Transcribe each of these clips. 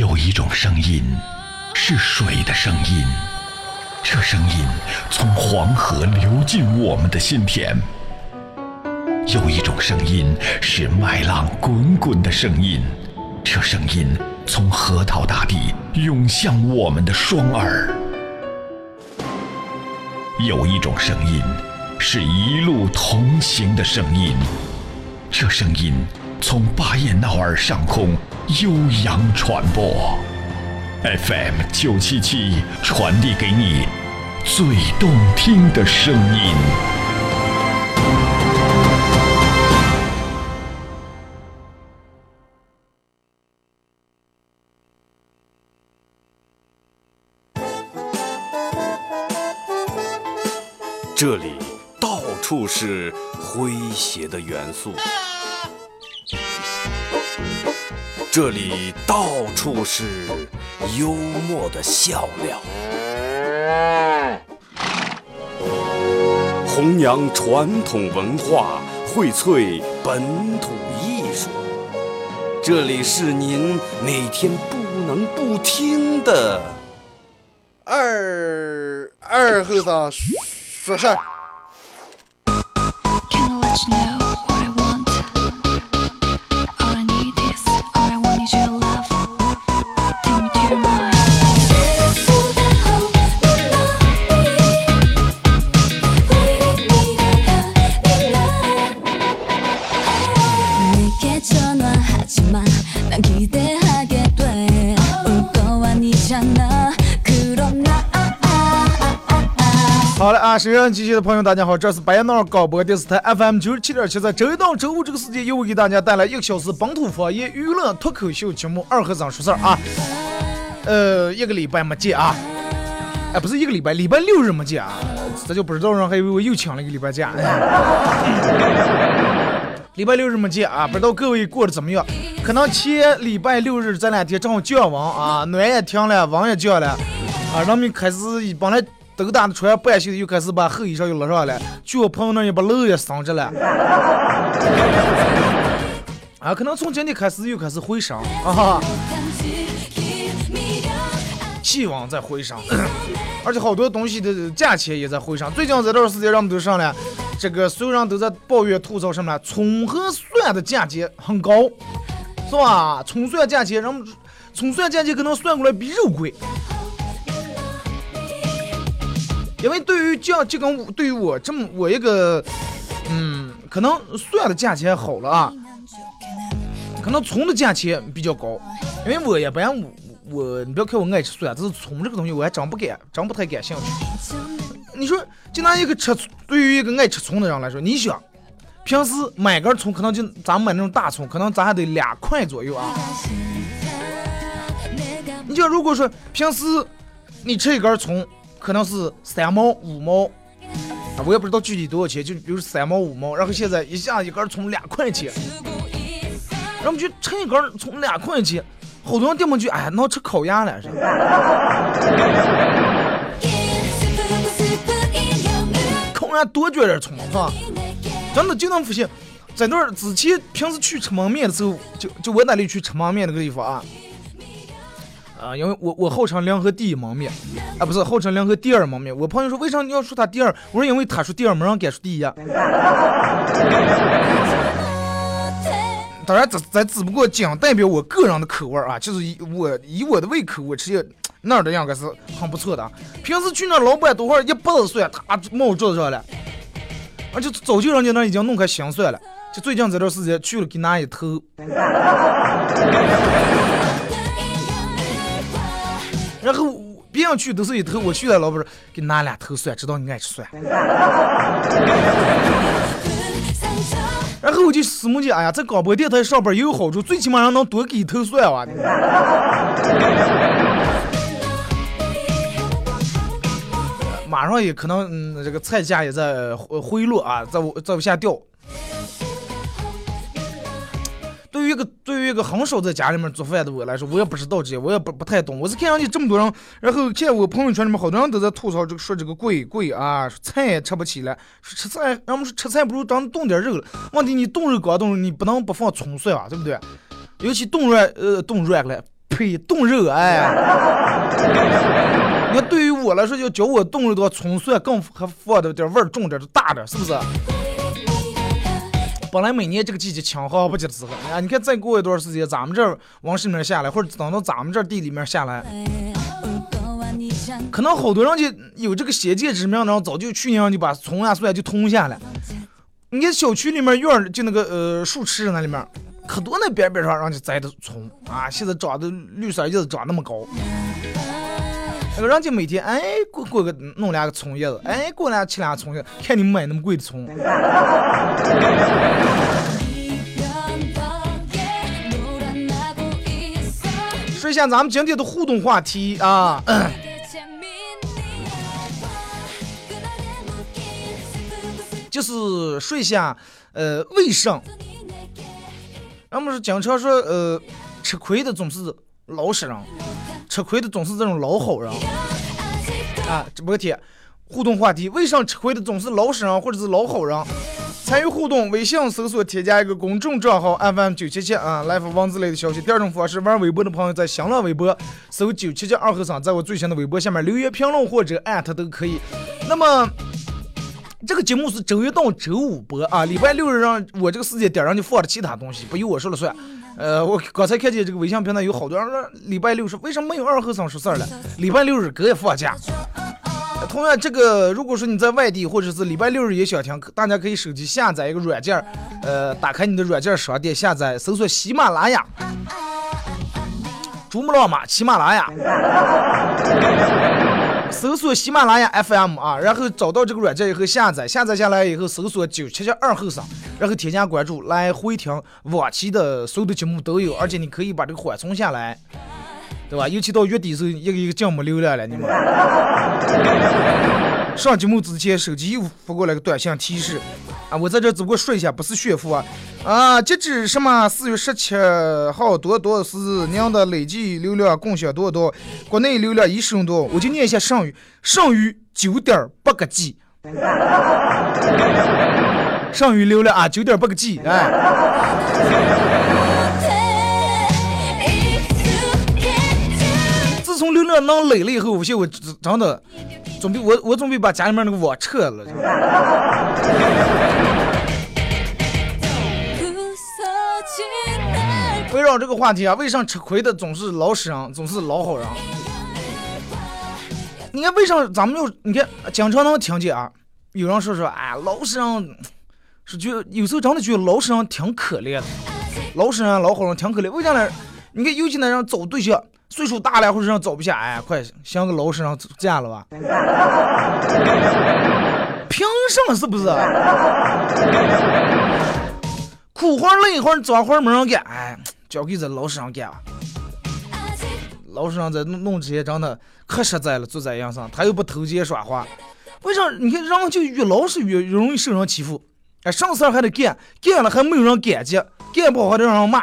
有一种声音，是水的声音，这声音从黄河流进我们的心田；有一种声音是麦浪滚滚的声音，这声音从河套大地涌向我们的双耳；有一种声音是一路同行的声音，这声音从巴彦淖尔上空。悠扬传播，FM 九七七传递给你最动听的声音。这里到处是诙谐的元素。这里到处是幽默的笑料，弘扬传统文化，荟萃本土艺术。这里是您每天不能不听的二二后生说事儿。啊，沈阳机器的朋友，大家好，这是白彦淖广播电视台 FM 九十七点七，在周一到周五这个时间，又给大家带来一个小时本土方言娱乐脱口秀节目《二和尚说事儿》啊。呃，一个礼拜没见啊，哎，不是一个礼拜，礼拜六日没见啊，这就不知道人还以为我又请了一个礼拜假。礼拜六日没见啊，不知道各位过得怎么样？可能前礼拜六日这两天正好降温啊，暖也停了，温也降了啊，人们开始本来。都打的穿半袖的，又开始把厚衣裳又拉上了。去我朋友那儿也把楼也升着了。啊，可能从今天开始又开始回升啊，气温在回升，而且好多东西的价钱也在回升。最近这段时间，人们都上了，这个所有人都在抱怨吐槽什么呢？葱和蒜的价钱很高，是吧？葱蒜价钱，人们葱蒜价钱可能算过来比肉贵。因为对于这样就跟对于我这么我一个，嗯，可能蒜的价钱好了啊，可能葱的价钱比较高，因为我一般我我你不要看我爱吃蒜，但是葱这个东西我还真不感，真不太感兴趣。你说就拿一个吃对于一个爱吃葱的人来说，你想平时买根葱可能就咱买那种大葱，可能咱还得两块左右啊。你就如果说平时你吃一根葱。可能是三毛五毛，啊，我也不知道具体多少钱，就比如三毛五毛，然后现在一下一根葱两块钱，然后就称一根葱两块钱，好多人订不去，哎，能吃烤鸭了是吧？烤鸭多卷点葱是吧？真的就能发现，在那儿之前平时去吃焖面的时候，就就我那里去吃焖面那个地方啊。啊，因为我我号称联合第一蒙面，啊不是号称联合第二蒙面。我朋友说为啥你要说他第二？我说因为他说第二没人敢说第一。当然这这只不过仅代表我个人的口味啊，就是以我以我的胃口，我吃那儿的应该是很不错的。平时去那老板多会儿一把子蒜，他冒桌子上了，而且早就人家那已经弄开香蒜了。就最近这段时间去了给拿一头。然后别人去都是一头，我去了老板说给拿两头蒜，知道你爱吃蒜。然后我就思慕起，哎呀，在广播电台上班也有好处，最起码让能多给一头蒜哇。马上也可能，嗯，这个菜价也在回落啊，在在往下掉。对于一个对于一个很少在家里面做饭的我来说，我也不知道这些，我也不不太懂。我是看上去这么多人，然后看我朋友圈里面好多人都在吐槽这个，说这个贵贵啊，菜也吃不起了，说吃菜，人们说吃菜不如咱冻点肉了。问题你冻肉搞冻肉，你不能不放葱蒜啊，对不对？尤其冻软呃冻软了，呸，冻肉，哎呀！你看，对于我来说，就教我冻肉的话，葱蒜更还放的点味儿重点就，大点，是不是？本来每年这个季节抢好不及的时候，啊，你看再过一段时间，咱们这儿往市里面下来，或者等到咱们这地里面下来，可能好多人就有这个先见之明，然后早就去年就把葱啊蒜就通下来。你看小区里面院儿就那个呃树池那里面，可多那边边上让家栽的葱啊，现在长的绿色叶子长那么高。那个人家每天哎过过个弄两个葱叶子，哎过来吃两个葱叶，看你买那么贵的葱。说一下咱们今天的互动话题啊，就是说一下呃为什，俺们是经常说呃吃亏的总是老实人。吃亏的总是这种老好人啊！直播贴互动话题：为啥吃亏的总是老实人或者是老好人？参与互动，微信搜索添加一个公众账号 FM 九七七啊，来发文字类的消息。第二种方式，玩微博的朋友在新浪微博搜九七七二和尚，在我最新的微博下面留言评论或者艾特都可以。那么这个节目是周一到周五播啊，礼拜六日让我这个时间点让你放的其他东西，不由我说了算。呃，我刚才看见这个微信平台有好多人说礼拜六是为什么没有二和尚说事儿了？礼拜六日哥也放假。同样，这个如果说你在外地或者是礼拜六日也想听，大家可以手机下载一个软件，呃，打开你的软件商店下载，搜索喜马拉雅，珠穆朗玛喜马拉雅。搜索喜马拉雅 FM 啊，然后找到这个软件以后下载，下载下来以后搜索九七七二后生，然后添加关注来回听往期的所有的节目都有，而且你可以把这个缓冲下来，对吧？尤其到月底时候，一个一个降没流量了，你们。上节目之前，手机又发过来个短信提示啊！我在这只不过说一下，不是炫富啊！啊，截止什么四月十七号多多是您的累计流量共享多多？国内流量已使用多？我就念一下剩余，剩余九点八个 G，剩余流量啊，九点八个 G，哎。自从流量能累了以后，我现在我真的。准备我我准备把家里面那个网撤了。围绕这个话题啊，为啥吃亏的总是老实人，总是老好人？你看为啥咱们就你看经常能听见啊，有人说说哎，老实人是觉有时候真的觉得老实人挺可怜的，老实人老好人挺可怜。为啥呢？你看尤其那人找对象。岁数大了，或者让找不下，哎，快想个老实人嫁了吧？凭什么？是不是？苦活累活脏活没人干，哎，交给这老实人干吧。老实人在弄弄这些，真的可实在了，做在样上，他又不偷奸耍滑。为啥？你看人就越老实越容易受人欺负。哎，什么事还得干，干了还没有人感激，干不好还得让人骂。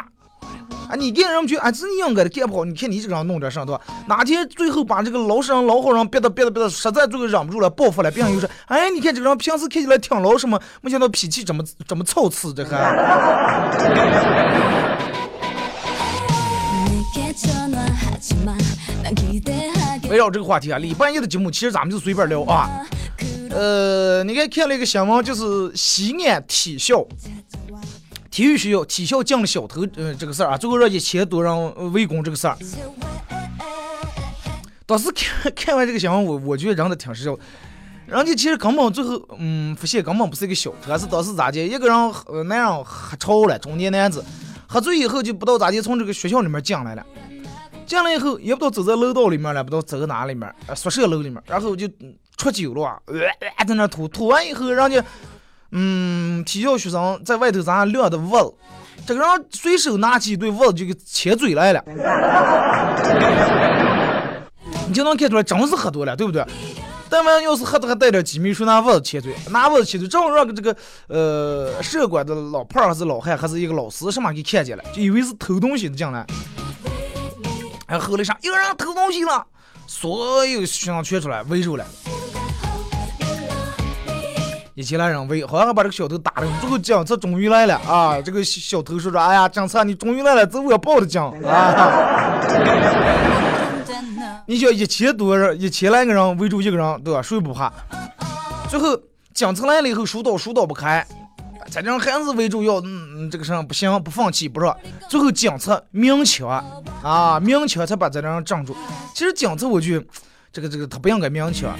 啊，你干人们觉得啊，是你应该的，干不好，你看你这个人弄点上对吧？哪天最后把这个老实人、老好人憋得憋得憋得，实在最后忍不住了，报复了，别人又说，哎，你看这个人平时看起来挺老实嘛，没想到脾气这么这么操持，这还。围绕这个话题啊，礼拜一的节目其实咱们就随便聊啊。呃，你看看了一个新闻，就是西安体校。体育学校体校进了小偷，呃，这个事儿啊，最后让一千多人围攻这个事儿。当时看 看完这个新闻，我我觉得人的挺实笑。人家其实根本最后，嗯，发现根本不是一个小偷，是当时咋的？一个人，呃，那样喝超了，中年男子喝醉以后就不知道咋的，从这个学校里面进来了。进来以后也不知道走在楼道里面了，不知道走哪里面，呃，宿舍楼里面，然后就出酒了，呃，在那吐，吐完以后，人家。嗯，体校学生在外头咱俩撂的袜子，这个人随手拿起一对袜子就给切嘴来了，你就能看出来真是喝多了，对不对？但凡要是喝的还带点机密，说拿袜子切嘴，拿袜子切嘴，正好让这个呃社管的老炮儿还是老汉还是一个老师什么给看见了，就以为是偷东西的进来，还后来啥有人偷东西了，所有学生全出来围住了。一起来人围，好像还把这个小偷打了。最后警察终于来了啊！这个小偷说说：“哎呀，警察你终于来了，这我要报的警啊！” 你想一千多人，一千来个人围住一个人，对吧？谁不怕？最后警察来了以后，疏导疏导不开，咱这人还是围住要，嗯，这个事不行，不放弃，不是？最后警察鸣枪啊，鸣枪才把这人镇住。其实警察，我就这个这个他不应该鸣枪。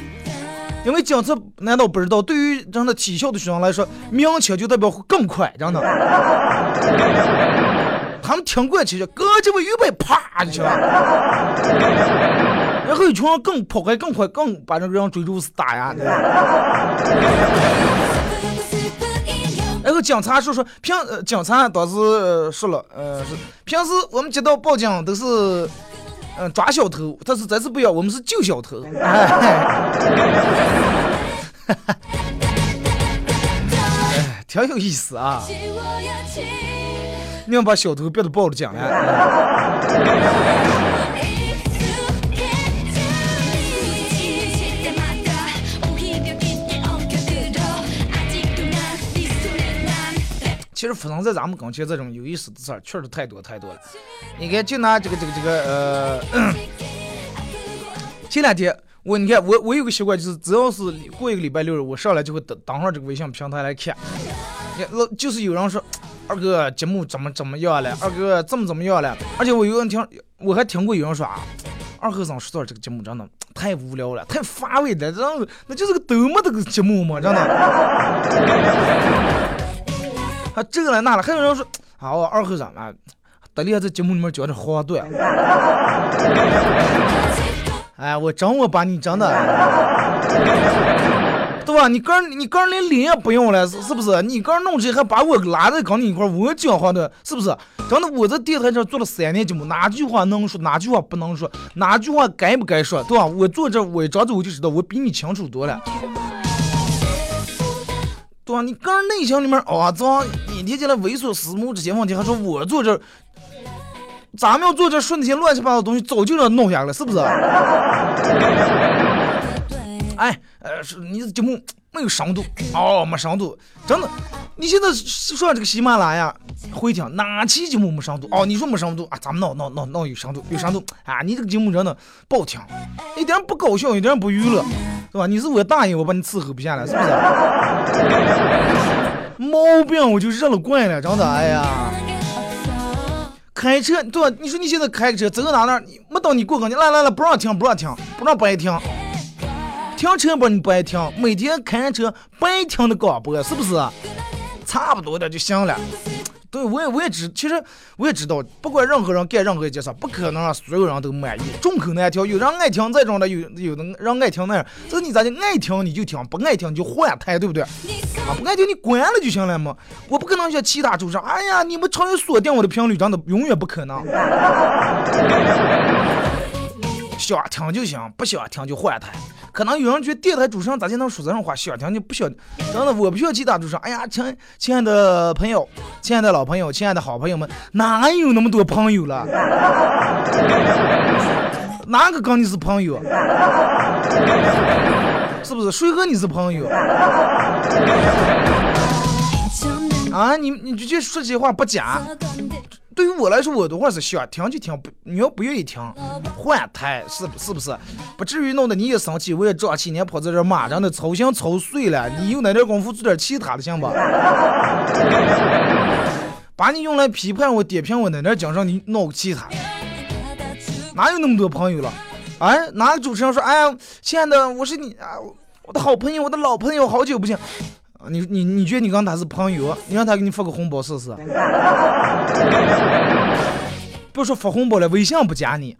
因为警察难道不知道，对于真的体校的学生来说，鸣枪就代表会更快，真的。他们挺过去就，哥这位预备，啪就去了。然后一群人更跑开更快，更把那个人追住是打呀。对警察说说平，警察当时说了，呃，是平时我们接到报警都是。嗯，抓小偷，但是这次不要，我们是救小偷。哎，挺有意思啊！你要把小偷别都报了警了。其实发生在咱们跟前这种有意思的事儿，确实太多太多了。你看，就拿这个这个这个呃，前两天我你看我我有个习惯，就是只要是过一个礼拜六日，我上来就会登登上这个微信平台来看你。老就是有人说二哥节目怎么怎么样了，二哥怎么怎么样了。而且我有人听，我还听过有人说啊，二和尚说到这个节目真的太无聊了，太乏味了，这那就是个多么的个节目嘛，真的。啊，这个了那了，还有人说，啊，我二和尚啊，得力在节目里面讲点话对。哎，我真我把你真的，对吧？你个你个人连脸也不用了，是是不是？你个人弄这还把我拉在跟你一块我讲话的，是不是？真的，我在电台这做了三年节目，哪句话能说，哪句话不能说，哪句话该不该说，对吧？我坐这我一张嘴我就知道，我比你清楚多了。对吧？你个人内心里面啊，脏，你提起来猥琐私募这些问题，还说我坐这，咱们要坐这说那些乱七八糟的东西，早就让弄下来了，是不是？哎，呃，是你的节目没有深度哦，没深度，真的。你现在说这个喜马拉雅回听哪期节目没深度？哦，你说没深度啊？咱们闹闹闹闹有深度，有深度啊！你这个节目真的不好听，一点不搞笑，一点不娱乐，是吧？你是我大爷，我把你伺候不下来，是不是？毛病我就认了惯了，真的，哎呀！开车对吧？你说你现在开车走到哪哪，没到你过岗，你来来来，不让停，不让停，不让不爱停。车不你不爱停，每天开车白听的广播，是不是？差不多的就行了。对，我也我也知，其实我也知道，不管任何人干任何一件事，不可能让所有人都满意，众口难调。有人爱听这种的，有有的人爱听那样。这你咋的？爱听你就听，不爱听你就换台，对不对？啊，不爱听你关了就行了嘛。我不可能像其他主持人，哎呀，你们常有锁定我的频率，真的永远不可能。想听就行，不想听就换台。可能有人觉得电台主持人咋就能说这种话？想听就不想，真的我不需要其他主持人。哎呀，亲亲爱的朋友，亲爱的老朋友，亲爱的好朋友们，哪有那么多朋友了？哪个跟你是朋友？是不是？谁和你是朋友？啊，你你直接说这些话不假。对于我来说，我的话是想听就听，不你要不愿意听，换台是是不是？不至于弄得你一生气，我也长气，你跑在这骂，人的操心操碎了。你有那点功夫做点其他的行吧？把你用来批判我、点评我那点精神，你弄个其他。哪有那么多朋友了？哎，哪个主持人说，哎呀，亲爱的，我是你啊，我的好朋友，我的老朋友，好久不见。你你你觉得你跟他是朋友？你让他给你发个红包试试。不说发红包了，微信不加你，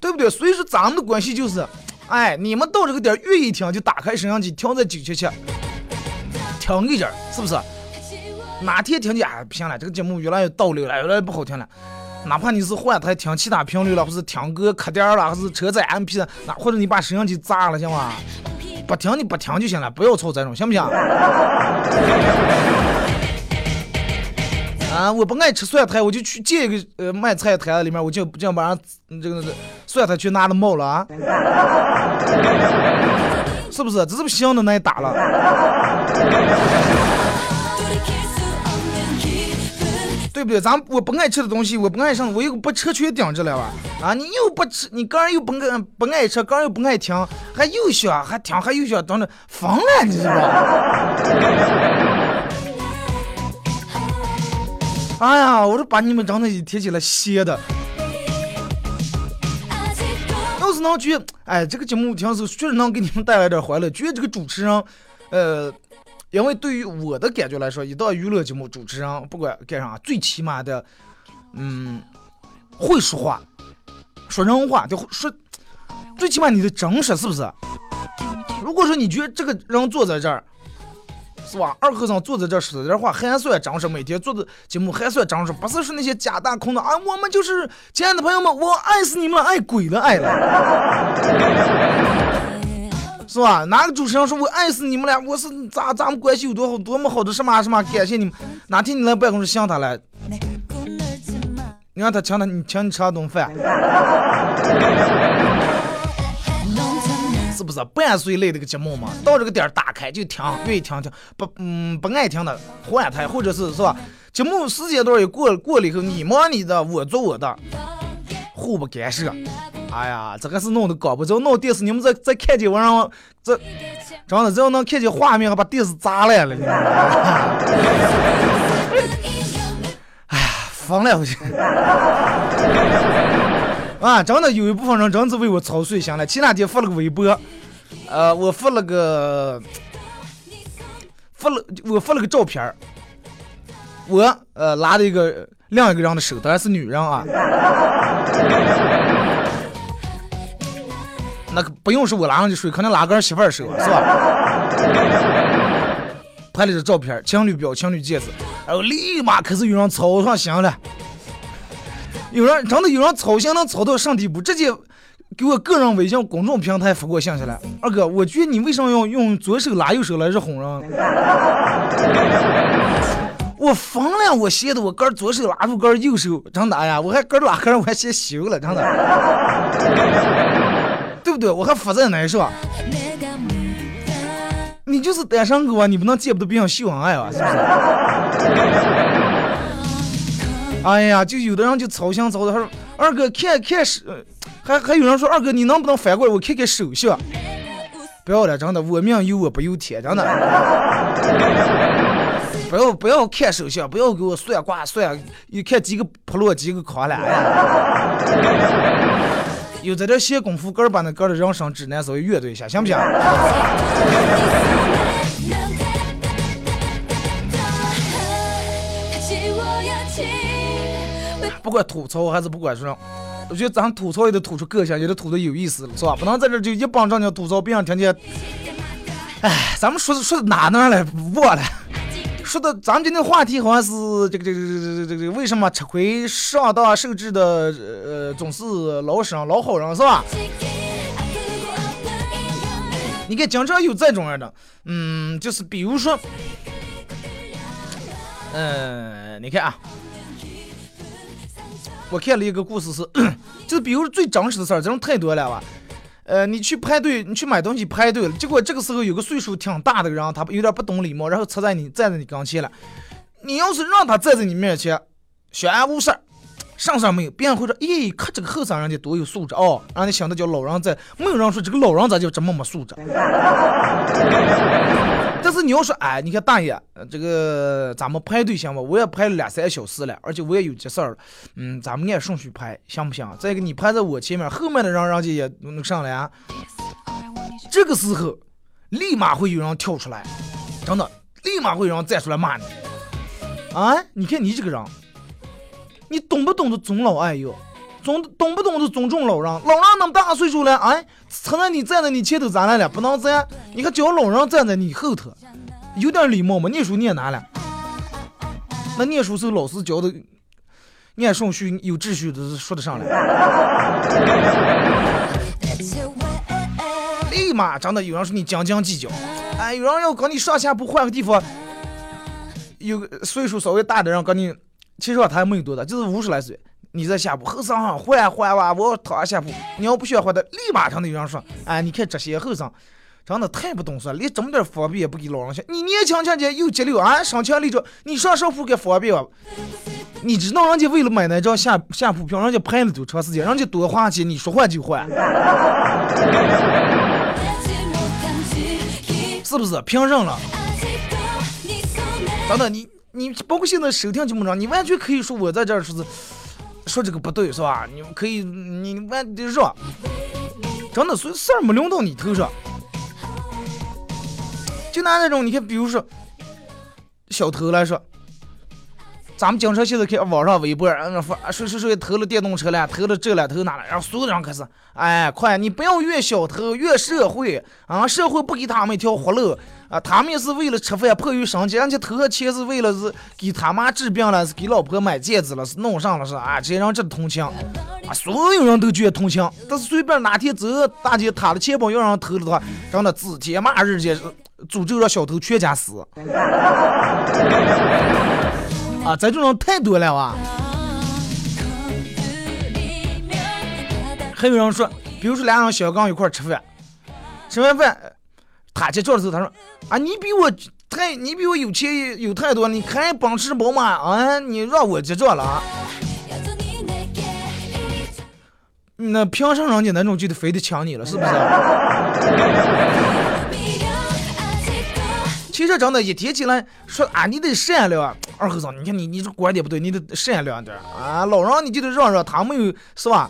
对不对？所以说咱们的关系就是，哎，你们到这个点愿意听就打开摄像机，调在九七七，听一阵，是不是？哪天听见哎不行了，这个节目越来越倒流了，越来越不好听了。哪怕你是换台听其他频率了，或是听歌卡点了，或是车载 MP，的那或者你把摄像机砸了，行吗？不听你不听就行了，不要凑这种，行不行？啊，我不爱吃蒜苔，我就去借一个呃卖菜台子里面，我就就把这个蒜苔去拿了冒了啊，是不是？这是不是香的那也打了？对不对？咱我不爱吃的东西，我不爱上，我又不吃缺顶着了吧？啊，你又不吃，你个人又不爱不爱吃，个人又不爱听，还又想还听还又想，等着疯了，你知道吧？哎呀，我都把你们整的提起来歇的。要是能觉，哎，这个节目听时确实能给你们带来点欢乐。觉得这个主持人，呃。因为对于我的感觉来说，一档娱乐节目主持人不管干啥，最起码的，嗯，会说话，说人话，就说，最起码你的真实是不是？如果说你觉得这个人坐在这儿，是吧？二和尚坐在这儿说点话还算真实，每天做的节目还算真实，不是说那些假大空的啊。我们就是亲爱的朋友们，我爱死你们了，爱鬼了，爱了。是吧？哪个主持人说我爱死你们俩？我是咱咱们关系有多好，多么好的什么什么？感谢你们。哪天你来办公室向他来，你让他请他，你请你吃顿饭，是不是？半岁类的个节目嘛，到这个点打开就听，愿意听听，不嗯不爱听的换台，或者是是吧？节目时间段也过过了以后，你忙你的，我做我的，互不干涉。哎呀，这个是弄的搞不着，弄电视你们再再看见我让这，真的只要能看见画面，还把电视砸烂了。哎呀，疯了我去！啊，真的有一部分人真是为我操碎心了。前两天发了个微博，呃，我发了个发了我发了个照片我呃拉了一个另一个人的手，当然是女人啊。那个不用是我拉上去睡，肯定拉个媳妇儿手，是吧？拍了张照片，情侣表、情侣戒指，然后立马开始有人操上心了。有人真的有人操心能操到什么地步？直接给我个人微信公众平台发过信息来。二哥，我觉得你为什么要用左手拉右手来是哄人？我疯了！我歇的我哥左手拉住哥右手，真的呀！我还哥拉哥，我还先修了，真的。对不对？我还负责难受。你就是单身狗啊！你不能见不得别人秀恩爱啊，是不是？哎呀，就有的人就操心操的，他说：“二哥看看手，还还有人说二哥你能不能反过来我看看手相？不要了，真的，我命由我不由天，真的。不要不要看手相，不要给我算卦算，一看几个破落几个垮了呀。有在这闲功夫，哥儿把那哥儿的人生指南稍微阅读一下，行不行？不管吐槽还是不管说，我觉得咱吐槽也得吐出个性，也得吐的有意思了，是吧？不能在这就一帮正经吐槽，别想听见。哎，咱们说说的哪哪来忘了？说的咱们今天话题好像是这个这个这个这个为什么吃亏上当受制的呃总是老生老好人是吧？你看经常有这种样的，嗯，就是比如说，嗯，你看啊，我看了一个故事是，就是比如最真实的事儿，这种太多了吧。呃，你去排队，你去买东西排队了，结果这个时候有个岁数挺大的人，他有点不懂礼貌，然后插在你站在你跟前了。你要是让他站在你面前，相安无事，上上没有，别人会说，咦，看这个后生人家多有素质哦，让你想的叫老人在，没有人说这个老人咋就这么没素质。但是你要说，哎，你看大爷，这个咱们排队行吗？我也排了两三小时了，而且我也有急事儿，嗯，咱们按顺序排，行不行？再一个，你排在我前面，后面的人人家也能上来。啊这个时候，立马会有人跳出来，真的，立马会有人站出来骂你。啊，你看你这个人，你懂不懂得尊老爱幼？总懂不懂得尊重老人？老人那么大岁数了，哎，承认你站在你前头咋来了？不能站，你看叫老人站在你后头，有点礼貌吗？念书念难了，那念书时候老师教的念顺序有秩序的说得上来。立马真的有人说你斤斤计较，哎，有人要跟你上下铺换个地方，有个岁数稍微大的人跟你，其实他也没有多大，就是五十来岁。你在下铺后生哈换换吧，我躺下下铺。你要不需要换的，立马上的有人说，哎，你看这些后生，真的太不懂事，连这么点方便也不给老人想。你年轻轻的又急流啊，上前立着，你上上铺给方便吧。你知道人家为了买那张下下铺票，人家排了多长时间，人家多花钱，你说换就换，是不是？凭什了？真的，你你包括现在收听节目上，你完全可以说我在这儿说是说这个不对，是吧？你可以，你完得说，真的，所以事儿没轮到你头上。就拿那种，你看，比如说小偷来说。咱们经常现在看网上微博，嗯说谁谁谁偷了电动车了，偷了这了，偷那了，然后所有人开始，哎，快，你不要怨小偷，怨社会啊！社会不给他们一条活路啊！他们也是为了吃饭，迫于生计，人家偷钱是为了是给他妈治病了，是给老婆买戒指了，是弄上了是啊！这些人真同情啊！所有人都觉得同情，但是随便哪天走大街，他的钱包要让人偷了的话，让他指天骂日的诅咒让小偷全家死。啊，这种人太多了哇！还有人说，比如说俩人小刚一块吃饭，吃完饭，他结账的时候，他说：“啊，你比我太，你比我有钱有太多，你开奔驰宝马啊，你让我结账了啊？”那凭什么人家那种就得非得抢你了，是不是？其实真的，一提起来说啊，你得善良，二和尚，你看你你这观点不对，你得善良点啊，老人你就得让让，他没有是吧？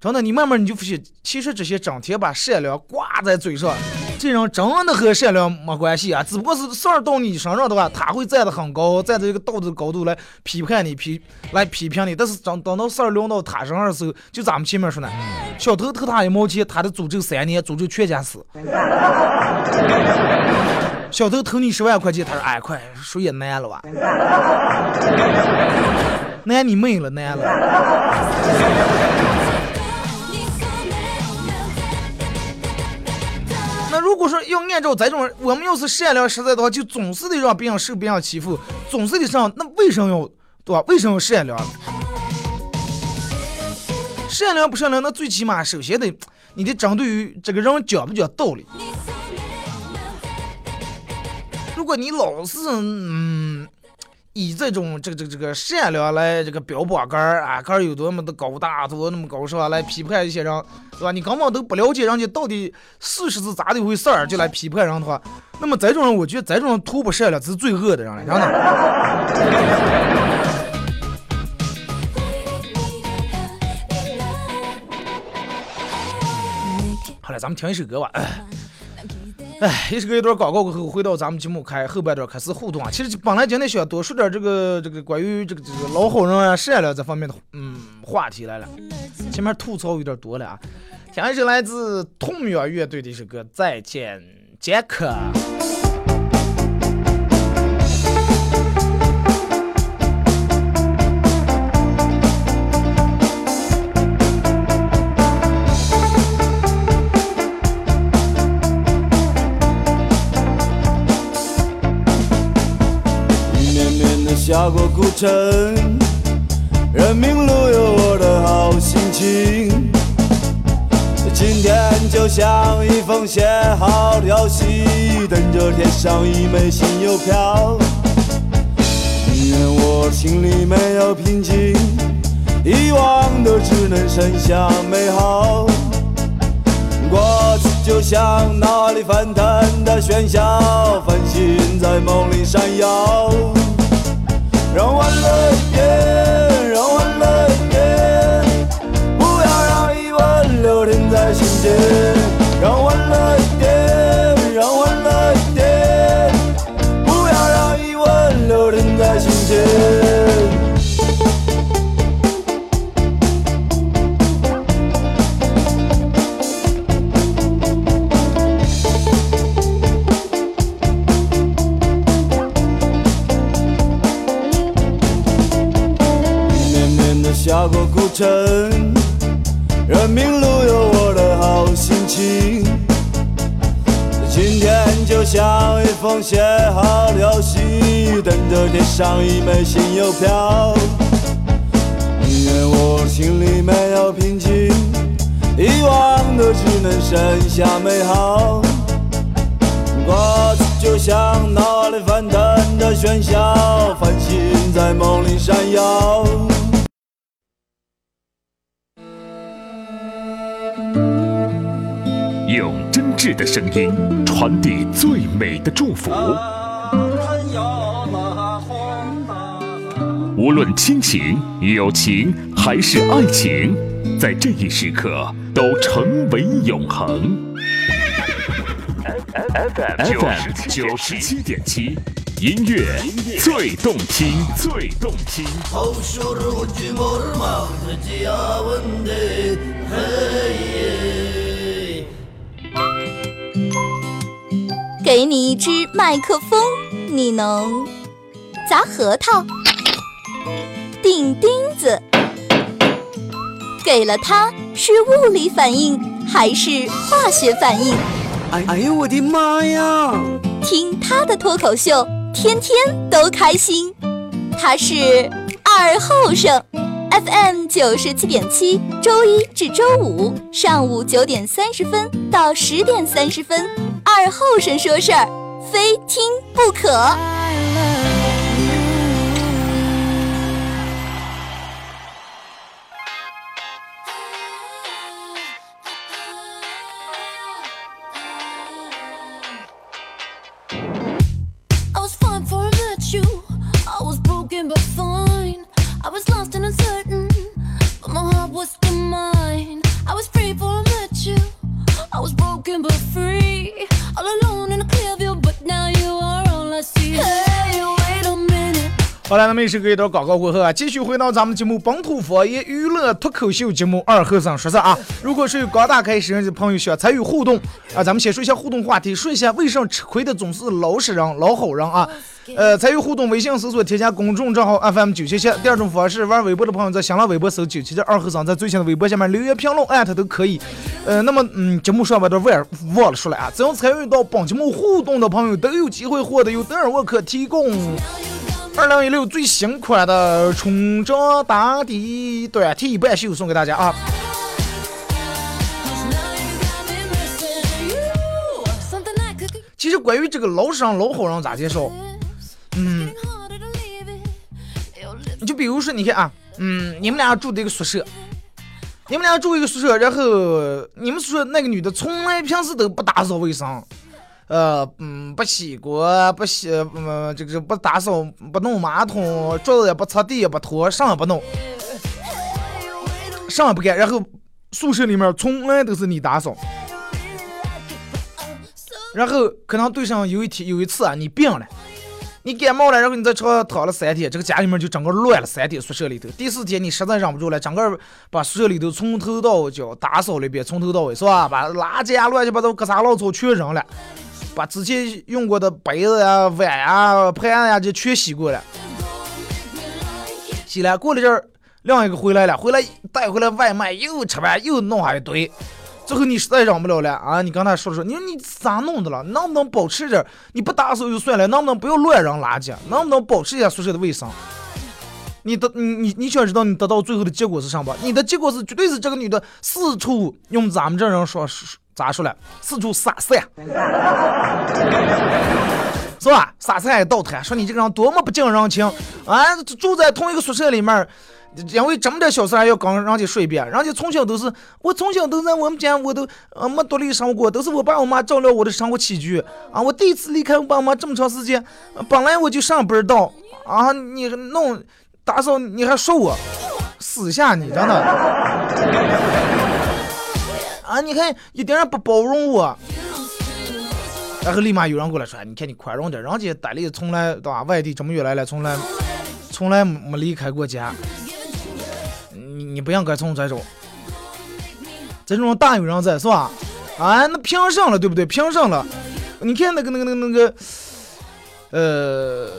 真的，你慢慢你就发现，其实这些整天把善良挂在嘴上，这人真的和善良没关系啊，只不过是事儿到你身上的话，他会站得很高，站在一个道德高度来批判你批来批评你，但是等等到事儿轮到他身上的时候，就咱们前面说的，小偷偷他一毛钱，他的诅咒三年，诅咒全家死。小偷偷你十万块钱，他说：“哎，快，谁也难了吧？难你妹了，难了。”如果说要按照这种，我们要是善良实在的话，就总是得让别人受别人欺负，总是得上。那为什么要对吧？为什么要善良？善良不善良？那最起码首先得，你得针对于这个人讲不讲道理。如果你老是嗯以这种这个这个这个善良来这个标榜杆儿啊，杆儿有多么的高大，多那么高尚，来批判一些人，对吧？你根本都不了解人家到底事实是咋的回事儿，就来批判人的话，那么这种人，我觉得这种人图不善良，这是最恶的人了，真的。好了，咱们听一首歌吧。哎，一首歌一段广告过后，回到咱们节目开后半段开始互动啊。其实本来今天想多说点这个这个关于这个这个老好人啊、善良这方面的嗯话题来了，前面吐槽有点多了啊。听一首来自痛仰乐队的一首歌《再见杰克》。下过古城，人民路有我的好心情。今天就像一封写好的消息，等着贴上一枚新邮票。宁愿我心里没有平静，遗忘的只能剩下美好。过去就像脑海里翻腾的喧嚣，繁星在梦里闪耀。让欢乐像一封写好的消息，等着贴上一枚新邮票。宁愿我心里没有平静，遗忘的只能剩下美好。过去就像脑海里翻腾的喧嚣，繁星在梦里闪耀。挚的声音传递最美的祝福，无论亲情、友情还是爱情，在这一时刻都成为永恒。FM 九十七点七，音乐最动听，最动听。给你一支麦克风，你能砸核桃、钉钉子。给了它，是物理反应还是化学反应？哎哎呦我的妈呀！听他的脱口秀，天天都开心。他是二后生，FM 九十七点七，周一至周五上午九点三十分到十点三十分，二后生说事儿，非听不可。好了，那么也是隔一段广告过后啊，继续回到咱们节目本土方言娱乐脱口秀节目二和尚说事啊。如果是有刚打开摄像机的朋友想参与互动啊，咱们先说一下互动话题，说一下为什么吃亏的总是老实人、老好人啊。呃，参与互动，微信搜索添加公众账号 FM 九七七。第二种方式，玩微博的朋友在新浪微博搜九七七二和尚，在最新的微博下面留言评论艾特都可以。呃，那么嗯，节目上边的忘忘了说了啊，只要参与到本节目互动的朋友都有机会获得由德尔沃克提供。二零一六最新款的冲撞打底短 T 半袖送给大家啊！其实关于这个老实人、老好人咋介绍？嗯就比如说，你看啊，嗯，你们俩住的一个宿舍，你们俩住一个宿舍，然后你们宿舍那个女的从来平时都不打扫卫生，呃，嗯，不洗锅，不洗，嗯，这个不打扫，不弄马桶，桌子也不擦，地也不拖，啥也不弄，啥也不干，然后宿舍里面从来都是你打扫。然后可能对上有一天有一次啊，你病了，你感冒了，然后你在床上躺了三天，这个家里面就整个乱了三天，宿舍里头。第四天你实在忍不住了，整个把宿舍里头从头到脚打扫了一遍，从头到尾是吧？把垃圾啊、乱七八糟、割啥老草全扔了，把之前用过的杯子呀、碗呀、盘呀这全洗过了。洗了，过了阵儿，另一个回来了，回来带回来外卖，又吃完又弄下一堆。最后你实在忍不了了啊！你跟他说说，你说你咋弄的了？能不能保持点？你不打扫就算了，能不能不要乱扔垃圾？能不能保持一下宿舍的卫生？你得你你你想知道你得到最后的结果是啥吧？你的结果是绝对是这个女的四处用咱们这人说说咋说了？四处撒散，是吧？撒散倒腾，说你这个人多么不近人情啊！住在同一个宿舍里面。因为这么点小事还要跟人家说一遍，人家从小都是我从小都在我们家，我都呃没独立生活过，都是我爸我妈照料我的生活起居啊。我第一次离开我爸妈这么长时间，本来我就上班到啊，你弄打扫你还说我，私下你真的啊，你看一点也不包容我。然后立马有人过来说，你看你宽容点，人家单立从来对吧？外地这么远来了，从来从来没离开过家。你你不应该从这种，这种大有人在是吧？啊，那凭什了，对不对？凭什了？你看那个那个那个那个，呃，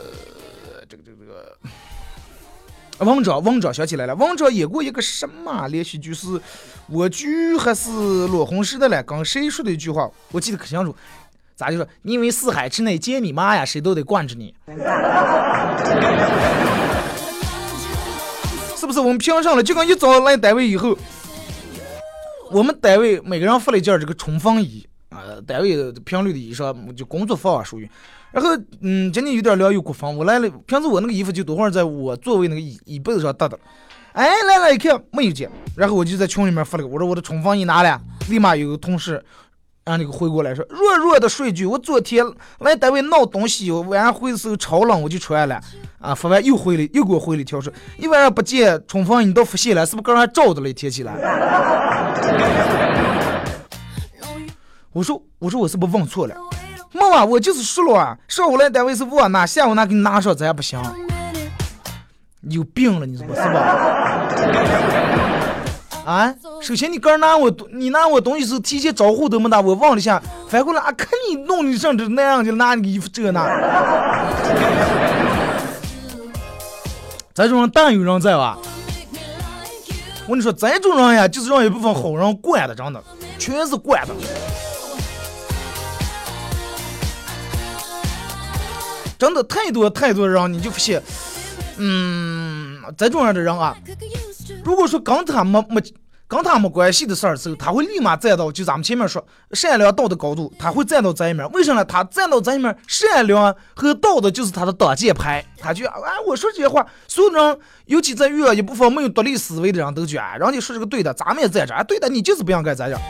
这个这个这个，王者王者想起来了，王者演过一个什么连续剧是我剧还是裸红时的了？跟谁说的一句话？我记得可清楚，咋就说？你以为四海之内皆你妈呀，谁都得惯着你。是不是我们评上了？就跟一早来单位以后，我们单位每个人发了一件这个冲锋衣啊，单位频率的衣裳，就工作服啊属于。然后，嗯，今天有点凉，有刮风，我来了。平时我那个衣服就多会在我座位那个椅椅背子上搭的。哎，来了，一看没有见，然后我就在群里面发了个，我说我的冲锋衣拿了，立马有个同事让那个回过来说，弱弱的说一句，我昨天来单位闹东西，晚上回的时候超冷，我就穿了。啊，发完又回了，又给我回了一条说，一晚上不见冲锋衣你都发现了，是不是刚才照的了天气了？我说，我说我是不是问错了？没啊，我就是说了啊，上午来单位是我拿，下午拿给你拿上，咱也不行。有病了，你说是吧？啊，首先你刚拿我，你拿我东西时提前招呼都没打，我忘了一下，反过来啊，看你弄的上这那样就拿你衣服这那。这种人大有人在吧？我跟你说，这种人呀，就是让一部分好人惯的，真的，全是惯的。真的太多太多人，你就不信，嗯，这种样的人啊，如果说跟他没没跟他没关系的事儿时候，他会立马站到就咱们前面说善良道德高度，他会站到这一面。为什么呢？他站到这一面，善良和道德就是他的挡箭牌。他就哎，我说这些话，所有人，尤其在遇到一部分没有独立思维的人都觉得，哎，人家说这个对的，咱们也在这儿，对的，你就是不应该这样。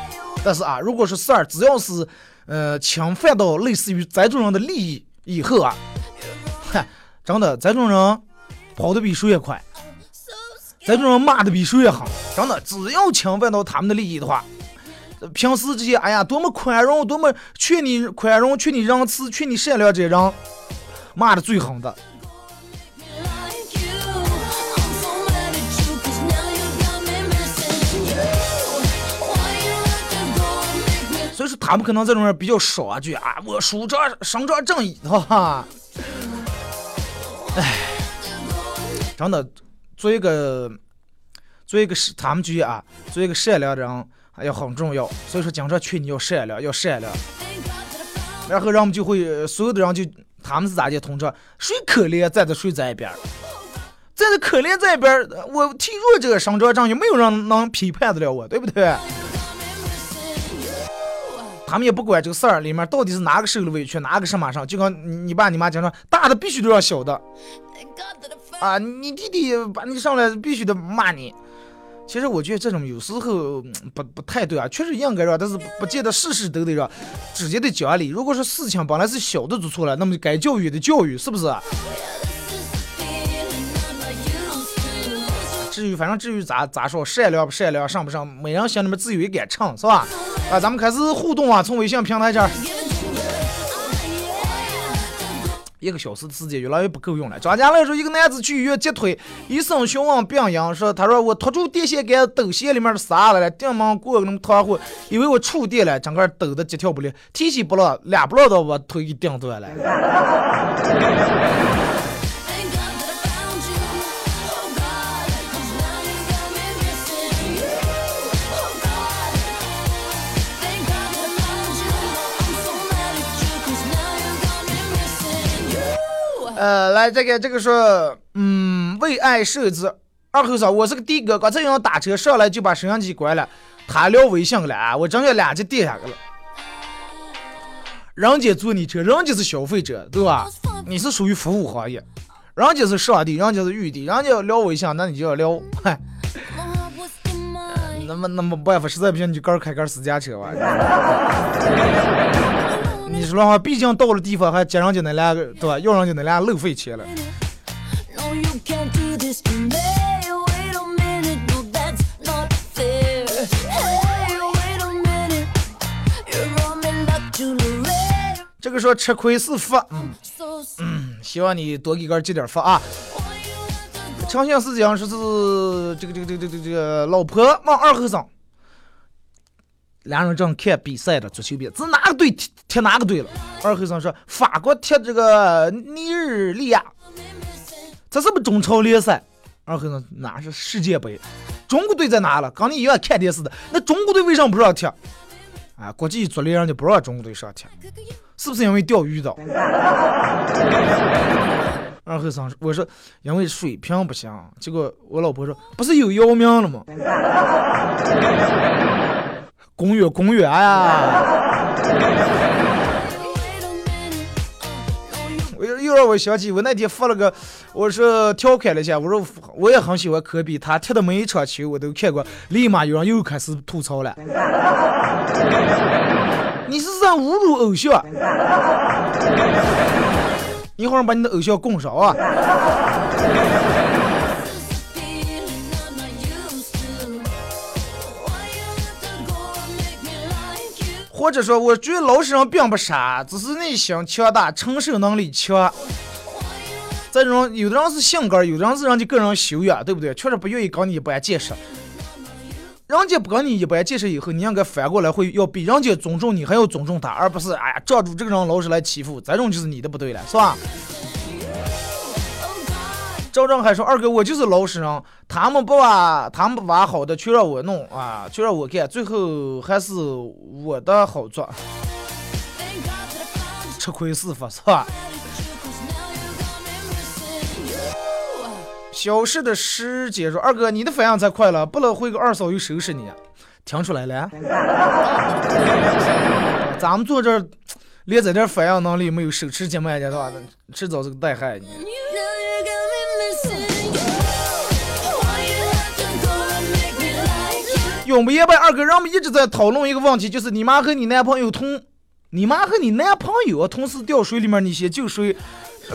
但是啊，如果是事儿，只要是呃侵犯到类似于这种人的利益以后啊。嗨，真的，这种人跑得比谁也快，这种骂的比谁也狠。真的，只要侵犯到他们的利益的话，平时这些哎呀多么宽容，多么劝你宽容、劝你仁慈、劝你善良这些人，骂的最狠的。所以说，他们可能这种人比较少啊，就啊，我主张伸张正义，哈哈。唉，真的，做一个，做一个是他们觉得啊，做一个善良的人还要很重要。所以说，经常劝你要善良，要善良。然后人们就会，所有的人就他们是咋的？同志，谁可怜站在谁这一边，站在可怜这一边，我替弱者伸张正义，没有人能批判得了我，对不对？他们也不管这个事儿里面到底是哪个受了委屈，哪个什么上，就跟你爸你妈讲说，大的必须都要小的，啊，你弟弟把你上来必须得骂你。其实我觉得这种有时候不不太对啊，确实应该让，但是不见得事事都得让，直接的讲理。如果说事情本来是小的做错了，那么该教育的教育，是不是？至于反正至于咋咋说，善良不善良，上不上，每人心里面自有一杆秤，是吧？啊，咱们开始互动啊，从微信平台这儿，一个小时的时间越来越不够用了。专家来说，一个男子去医院截腿，医生询问病因，说他说我拖住电线杆，抖线里面的沙了，电门过那么团伙，以为我触电了，整个抖的急跳不了，提起不落，两不落的，我腿给顶断了。呃，来这个这个说，嗯，为爱设置二后生，我是个的哥，刚才有人打车上来就把摄像机关了，他聊微信了，我正要俩就跌下去了。人家坐你车，人家是消费者，对吧？你是属于服务行业，人家是上帝，人家是玉帝，人家要聊微信，那你就要聊，嗨。那么那么办法实在不行，你就个开个私家车吧。你说的话，毕竟到了地方还接人家那俩，对吧？要人家那俩路费钱了。这个说吃亏是福，嗯嗯，希望你多给哥积点福啊。诚信是讲说是这个这个这个这个这个老婆往二和尚。两人正看比赛的足球比赛，是哪个队踢踢哪个队了？二黑生说法国踢这个尼日利亚，这是不中超联赛？二和尚哪是世界杯？中国队在哪了？刚你一样看电视的，那中国队为什么不让踢？啊，国际足联人家不让中国队上踢，是不是因为钓鱼的？二黑生说：“我说因为水平不行。”结果我老婆说：“不是有姚明了吗？”公园公约呀！我又又让我想起我那天发了个，我说调侃了一下，我说我也很喜欢科比，他踢的每一场球我都看过，立马有人又开始吐槽了。你是在侮辱偶像？一会儿把你的偶像供上啊！或者说，我觉得老实人并不傻，只是内心强大，承受能力强。这种有的人是性格，有的人是人家个人修养，对不对？确实不愿意跟你一般见识。人家不跟你一般见识以后，你应该反过来会要比人家尊重你，还要尊重他，而不是哎呀，抓住这个人老是来欺负，这种就是你的不对了，是吧？赵正还说：“二哥，我就是老实人，他们不挖，他们不把好的，全让我弄啊，全让我干，最后还是我的好做，吃亏是福，是吧？”小事的师姐说：“二哥，你的反应才快了，不能回个二嫂又收拾你，听出来了？咱们坐这儿，连这点反应能力没有，手持节目的话，迟早是个带害你。”永不言败，二哥，人们一直在讨论一个问题，就是你妈和你男朋友同，你妈和你男朋友同时掉水里面，你先救谁？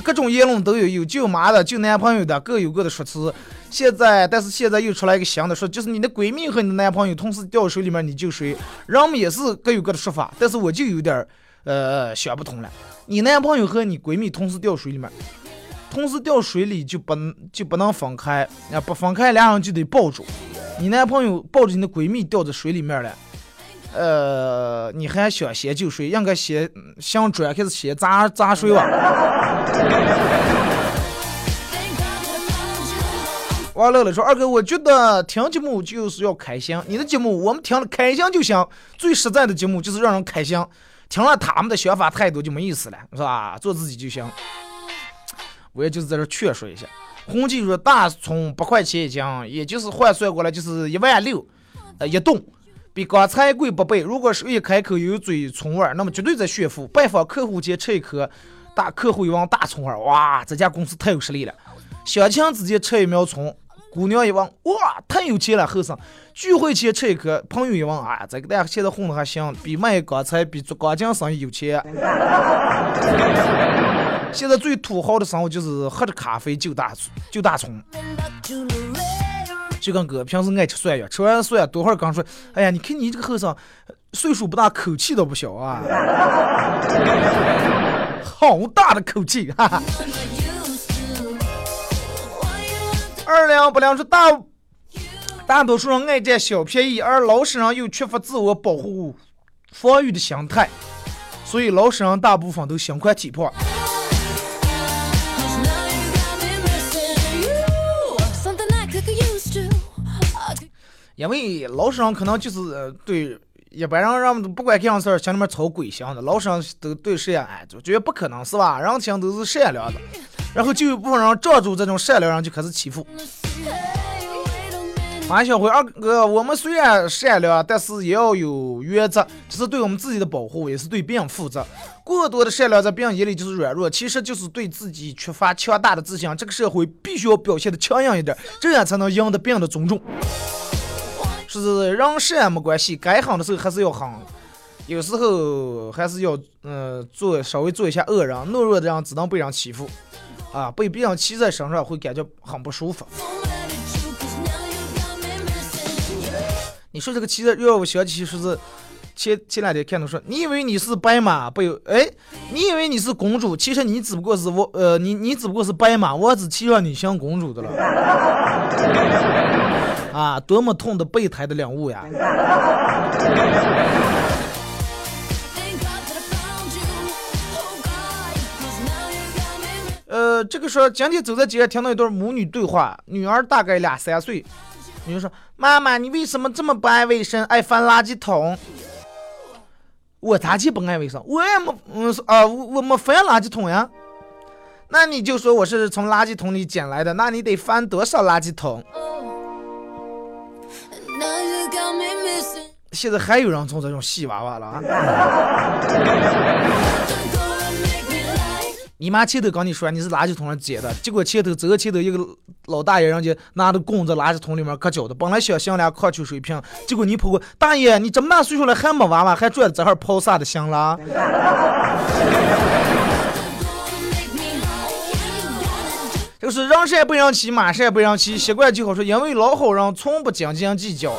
各种言论都有，有救妈的，救男朋友的，各有各的说辞。现在，但是现在又出来一个新的说，就是你的闺蜜和你的男朋友同时掉水里面，你救谁？人们也是各有各的说法，但是我就有点呃想不通了。你男朋友和你闺蜜同时掉水里面，同时掉水里就不就不能分开，啊不分开，俩人就得抱住。你男朋友抱着你的闺蜜掉在水里面了，呃，你还想先救谁？应该先想转开始先砸砸水吧。王乐乐说：“二哥，我觉得听节目就是要开心，你的节目我们听了开心就行。最实在的节目就是让人开心，听了他们的想法太多就没意思了，是吧？做自己就行。我也就是在这劝说一下。”红记说大葱八块钱一斤，也就是换算过来就是一万六，呃一吨，比刚才贵八倍。如果是一开口有嘴葱味，那么绝对在炫富。拜访客户前吃一颗，大客户一闻大葱味，哇，这家公司太有实力了。相亲之间吃一苗葱，姑娘一闻，哇，太有钱了，后生。聚会前吃一颗，朋友一问，啊，这个大家现在混的还行，比卖钢材、比做钢筋生意有钱。现在最土豪的生活就是喝着咖啡就大就大葱，就跟哥平时爱吃蒜一样，吃完蒜多会儿刚说，哎呀，你看你这个后生岁数不大，口气倒不小啊，好大的口气哈哈。二两不两说大。大多数人爱占小便宜，而老实人又缺乏自我保护、防御的心态，所以老实人大部分都心宽体胖。因为老实人可能就是对一般人，人不管干啥事儿，心里面操鬼心的。老实人都对谁哎，就觉得不可能是吧？人情都是善良的，然后就有部分人抓住这种善良人就开始欺负。马小辉二哥，我们虽然善良，但是也要有原则，这是对我们自己的保护，也是对别人负责。过多的善良在别人眼里就是软弱，其实就是对自己缺乏强大的自信。这个社会必须要表现的强硬一点，这样才能赢得别人的尊重。是人善没关系，该狠的时候还是要狠，有时候还是要嗯做稍微做一下恶人，懦弱的人只能被人欺负，啊，被别人骑在身上会感觉很不舒服。你说这个骑着让我想起说是前前两天看到说，你以为你是白马不有哎，你以为你是公主，其实你只不过是我呃你你只不过是白马，我只骑上你像公主的了。啊，多么痛的备胎的领悟呀！呃，这个说今天走在街上听到一段母女对话，女儿大概两三岁。女儿说：“妈妈，你为什么这么不爱卫生，爱翻垃圾桶？”我咋就不爱卫生？我也没，嗯啊，我我没翻垃圾桶呀。那你就说我是从垃圾桶里捡来的，那你得翻多少垃圾桶？现在还有人从这种戏娃娃了啊！你妈前头跟你说你是垃圾桶上捡的，结果前头走到前头一个老大爷，人家拿着棍子垃圾桶里面搁脚的，本来想镶俩矿泉水瓶，结果你跑过，大爷你这么大岁数了还没娃娃，还拽着这哈跑啥的行了？就是人善不人欺，马善不人骑，习惯就好说，因为老好人从不斤斤计较，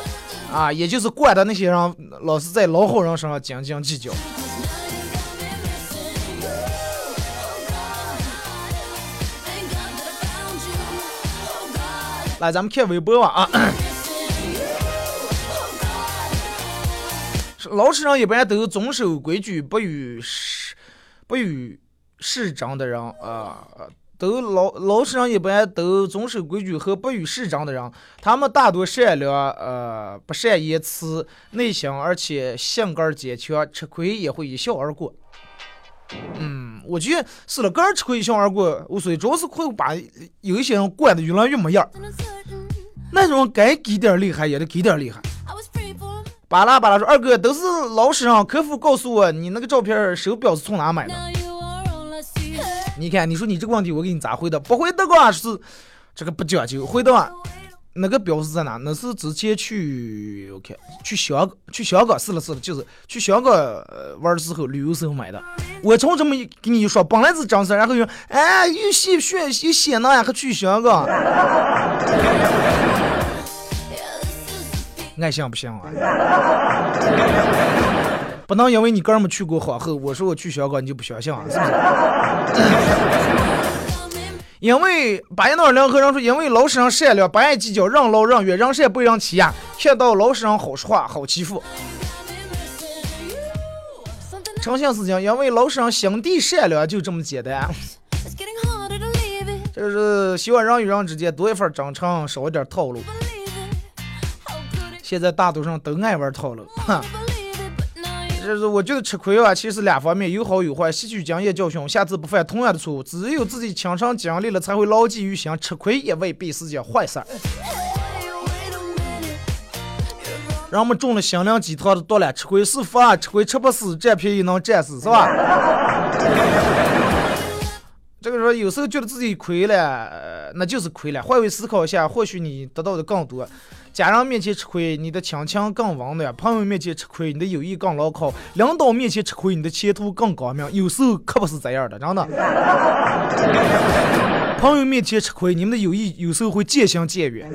啊，也就是惯的那些人老是在老好人身上斤斤计较。来，咱们看微博吧啊。老实人一般都遵守规矩，不与世不与世争的人啊。都老老实人一般都遵守规矩和不与世争的人，他们大多善良，呃，不善言辞，内向，而且性格坚强，吃亏也会一笑而过。嗯，我觉得是了，个人吃亏一笑而过无所谓，主要是会把有一些人惯的越来越没样儿。那种该给点厉害也得给点厉害。巴拉巴拉说，二哥都是老实人，客服告诉我你那个照片手表是从哪买的？你看，你说你这个问题我给你咋回答？不回答的话是这个不讲究，回答那个表是在哪？那是之前去我看去香港，去香港是了是了，就是去香港玩的时候旅游时候买的。我从这么一跟你一说，本来是真事，然后又哎又写血又写那呀，还去香港，爱信不信啊？不能因为你哥们去过皇后，我说我去香港你就不相信啊？是不是？因为八爷那两和人说，因为老实人善良，不爱计较，任劳任怨，人善不人欺呀。看到老实人好说话，好欺负。诚信事情，因为老实人心地善良，就这么简单。就是希望人与人之间多一份真诚，少一点套路。现在大多数人都爱玩套路，哼。就是我觉得吃亏吧，其实两方面有好有坏，吸取经验教训，下次不犯同样的错误。只有自己亲身经历了，才会牢记于心。吃亏也未必是件坏事儿。人们中了心灵鸡汤的毒了，吃亏是福啊，吃亏吃不死，占便宜能占死，是吧？这个说有时候觉得自己亏了，那就是亏了。换位思考一下，或许你得到的更多。家人面前吃亏，你的亲情更温暖；朋友面前吃亏，你的友谊更牢靠；领导面前吃亏，你的前途更光明。有时候可不是这样的，真的。朋友面前吃亏，你们的友谊有时候会渐行渐远。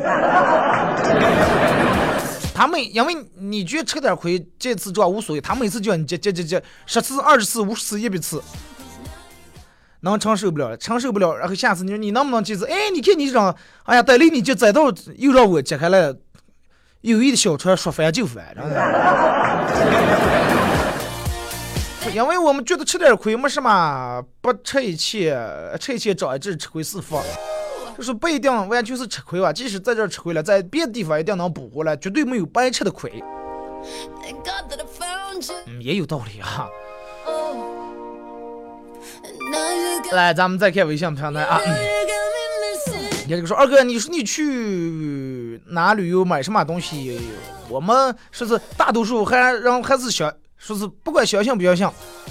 他们因为你觉得吃点亏，这次赚无所谓，他每次叫你接接接接十次、二十次、五十次、一百次，能承受不了了，承受不了。然后下次你说你能不能接受？哎，你看你这样，哎呀，带领你就再到又让我解开了。友谊的小船说翻就翻，真的。因为我们觉得吃点亏没什么，不吃一切，吃一切长一智，吃亏是福。就是不一定完全是吃亏吧，即使在这吃亏了，在别的地方一定能补回来，绝对没有白吃的亏。嗯，也有道理啊。来，咱们再看微信平台啊。你这个说二哥，你说你去哪旅游买什么东西？我们说是大多数还让还是相，说是不管相信不相信，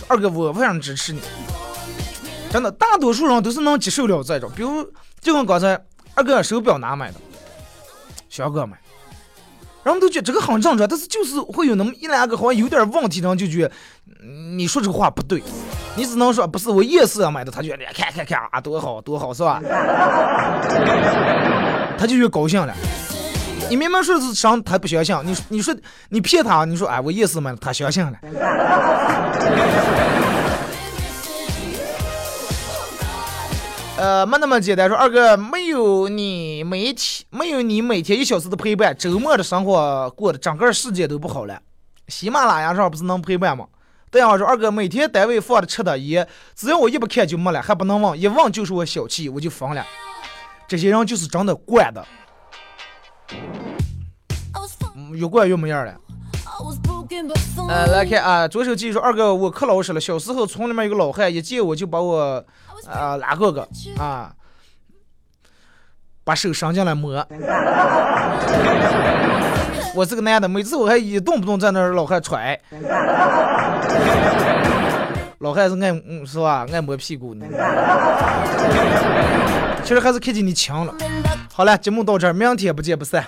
二哥我非常支持你。真的，大多数人都是能接受了这种，比如就跟刚才二哥手表哪买的？小哥买，人们都觉得这个很正常，但是就是会有那么一两个好像有点问题，人就觉得你说这个话不对。你只能说不是我夜市上买的，他觉得看看看啊，多好多好是吧？他就越高兴了。你明明说是上，他不相信。你你说你骗他，你说哎我夜市买的，他相信了。呃，没那么简单。说二哥没有你每天没有你每天一小时的陪伴，周末的生活过的整个世界都不好了。喜马拉雅上不是能陪伴吗？对啊，说二哥每天单位放的吃的烟，只要我一不看就没了，还不能忘，一忘就是我小气，我就疯了。这些人就是真的惯的，越惯越没样了。呃，来看啊，左手继续说，二哥我可老实了，小时候村里面有个老汉，一见我就把我啊拉过个啊，把手伸进来摸。我是个男的，每次我还一动不动在那儿老汉踹，老汉是爱嗯是吧？爱摸屁股呢。其实还是看见你强了。好了，节目到这儿，明天不见不散。